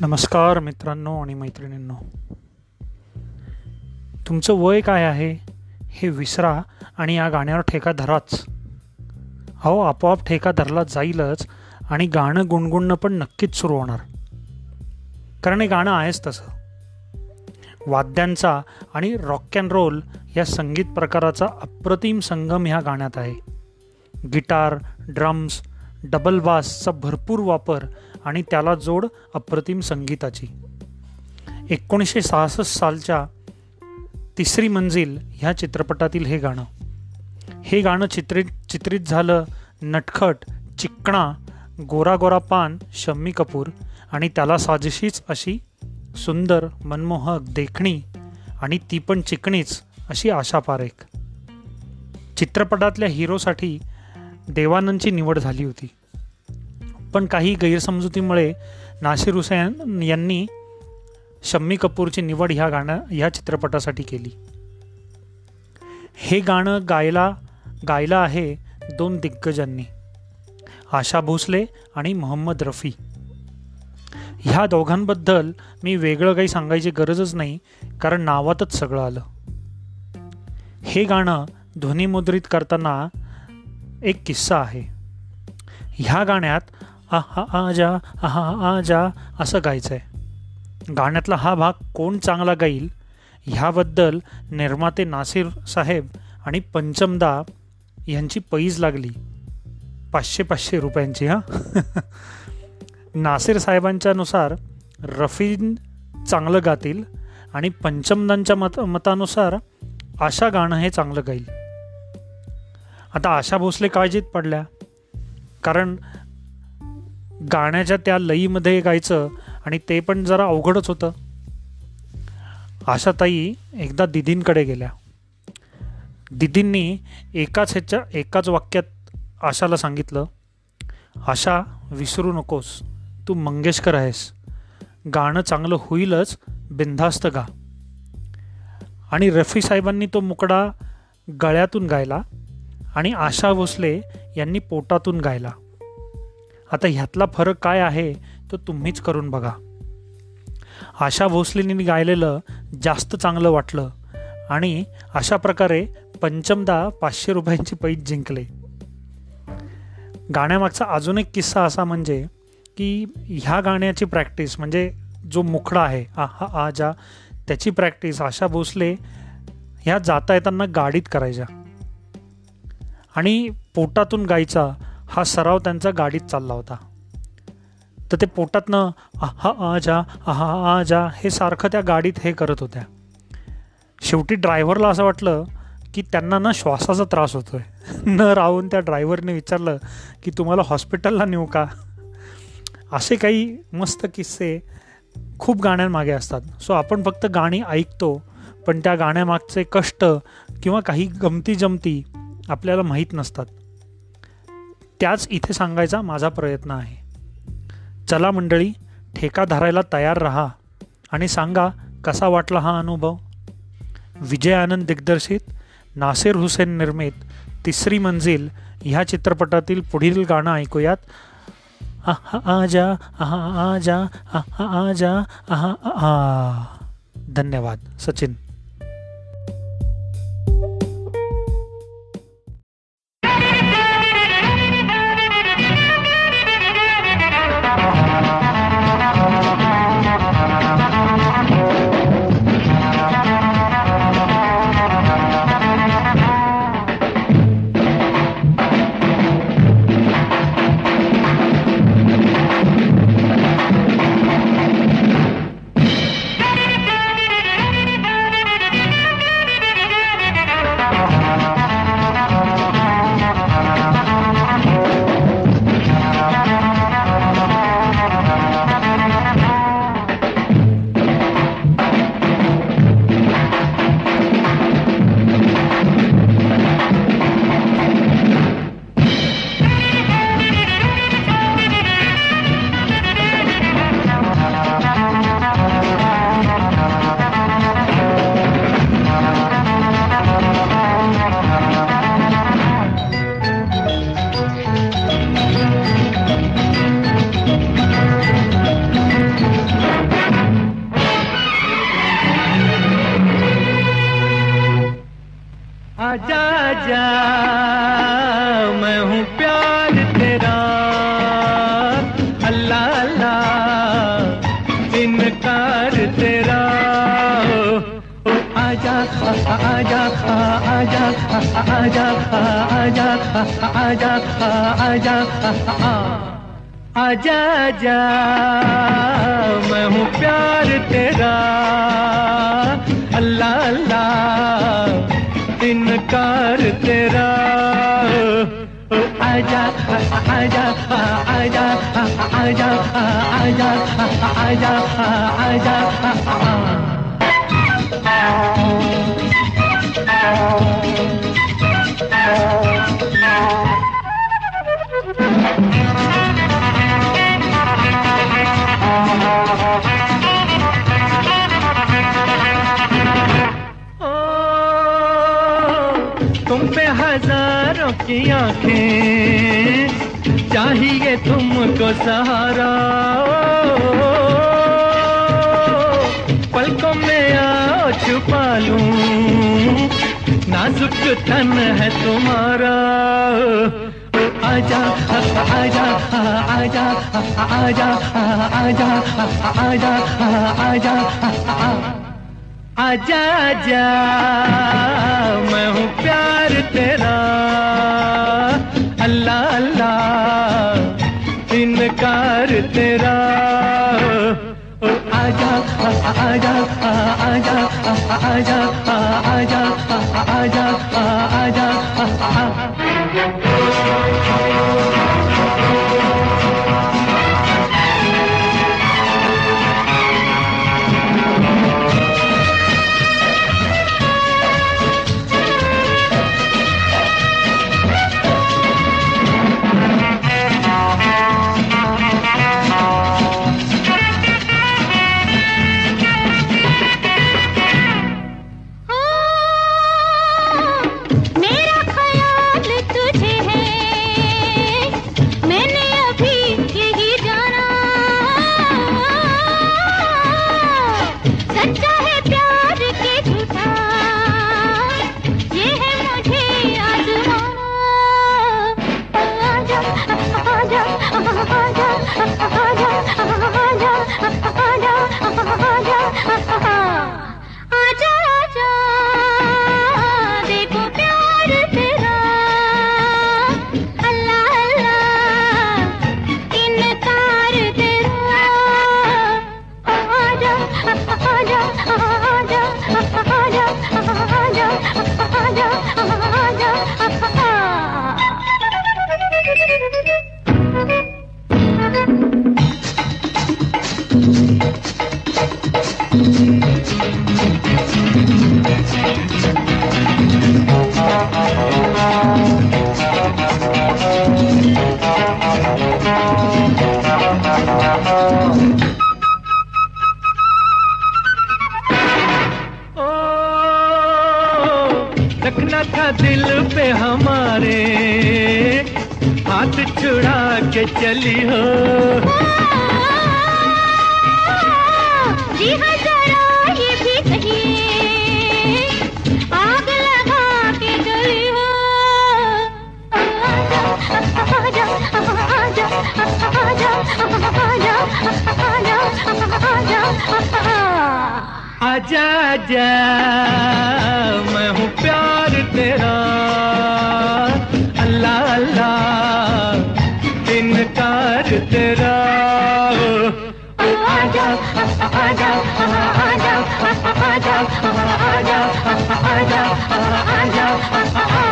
नमस्कार मित्रांनो आणि मैत्रिणींनो. तुमचं वय काय आहे हे विसरा आणि या गाण्यावर ठेका धराच. अहो आपोआप ठेका धरला जाईलच आणि गाणं गुणगुणणं पण नक्कीच सुरू होणार. कारण हे गाणं आहेच तसं. वाद्यांचा आणि रॉक अँड रोल या संगीत प्रकाराचा अप्रतिम संगम ह्या गाण्यात आहे. गिटार ड्रम्स डबल बासचा भरपूर वापर आणि त्याला जोड अप्रतिम संगीताची. एकोणीसशे सहासष्ट सालच्या तिसरी मंजिल ह्या चित्रपटातील हे गाणं. हे गाणं चित्रित चित्रित झालं नटखट चिकणा गोरा गोरा पान शम्मी कपूर आणि त्याला साजेशीच अशी सुंदर मनमोहक देखणी आणि ती पण चिकणीच अशी आशा पारेख. चित्रपटातल्या हिरोसाठी देवानंदची निवड झाली होती. पण काही गैरसमजुतीमुळे नासिर हुसैन यांनी शम्मी कपूरची निवड ह्या गाणं ह्या चित्रपटासाठी केली. हे गाणं गायला गायलं आहे दोन दिग्गजांनी. आशा भोसले आणि मोहम्मद रफी. ह्या दोघांबद्दल मी वेगळं काही सांगायची गरजच नाही कारण नावातच सगळं आलं. हे गाणं ध्वनिमुद्रित करताना एक किस्सा आहे. ह्या गाण्यात आहा आजा आहा आजा असं गायचं आहे गाण्यातला हा भाग कोण चांगला गाईल ह्याबद्दल निर्माते नासिर साहेब आणि पंचमदा यांची पैज लागली. पाचशे पाचशे रुपयांची हां? नासिर साहेबांच्या नुसार रफीन चांगलं गातील आणि पंचमदांच्या मत मतानुसार आशा गाणं हे चांगलं गाईल. आता आशा भोसले काळजीत पडल्या. कारण गाण्याच्या त्या लईमध्ये गायचं आणि ते पण जरा अवघडच होतं. आशाताई एकदा दिदींकडे गेल्या. दिदींनी एकाच ह्याच्या एकाच वाक्यात आशाला सांगितलं आशा विसरू नकोस. तू मंगेशकर आहेस. गाणं चांगलं होईलच बिनधास्त गा. आणि रफी साहेबांनी तो मुकडा गळ्यातून गायला आणि आशा भोसले यांनी पोटातून गायला. आता ह्यातला फरक काय आहे तो तुम्हीच करून बघा. आशा भोसलेंनी गायलेलं जास्त चांगलं वाटलं आणि अशा प्रकारे पंचमदा पाचशे रुपयांची पैज जिंकले. गाण्यामागचा अजून एक किस्सा असा म्हणजे की ह्या गाण्याची प्रॅक्टिस म्हणजे जो मुखडा आहे आ हा आ जा त्याची प्रॅक्टिस आशा भोसले ह्या जाता येताना गाडीत करायच्या. आणि पोटातून गायचा हा सराव त्यांचा गाडीत चालला होता. तर ते पोटातनं आहा आ जा आहा आ जा हे सारखं त्या गाडीत हे करत होत्या. शेवटी ड्रायव्हरला असं वाटलं की त्यांना ना श्वासाचा त्रास होतोय. न राहून त्या ड्रायव्हरने विचारलं की तुम्हाला हॉस्पिटलला नेऊ का? असे काही मस्त किस्से खूप गाण्यांमागे असतात. सो आपण फक्त गाणी ऐकतो पण त्या गाण्यामागचे कष्ट किंवा काही गमती जमती आपल्याला माहीत नसतात. त्याच इथे सांगायचा माझा प्रयत्न आहे. चला मंडळी ठेका धरायला तयार राहा आणि सांगा कसा वाटला हा अनुभव? विजय आनंद दिग्दर्शित नासिर हुसेन निर्मित तिसरी मंजिल ह्या चित्रपटातील पुढील गाणं ऐकूयात. आहा आजा आहा आजा आहा आजा आहा आ धन्यवाद सचिन. आजा जा मैं हूँ प्यार तेरा। अल्लाह अल्लाह, इनकार तेरा। आजा आजा आजा आजा आजा आजा आजा आजा। जा मैं हूँ प्यार तेरा। अल्लाह अल्लाह इनकार तेरा. आजा आजा आजा आजा आजा आजा आजा. की आँखें। चाहिए तुमको सहारा। पलकों में आओ, छुपा लूँ। नाजुक तन है तुम्हारा। आजा आजा आजा आजा आजा आजा आजा आजा। आजा आजा मैं हूँ प्यार तेरा अल्लाह अल्लाह इनकार तेरा आजा आजा आजा आजा आजा आजा Yeah. रखना था दिल पे हमारे। हाथ छुड़ा के चली हो। जी हाँ जरा ये भी कहिए। आग लगा के जली हो। आजा आजा आजा आजा आजा आजा आजा। आजा आजा मैं हूँ मेरा अल्लाह अल्लाह इनकार तेरा आजा आजा आजा आजा आजा आजा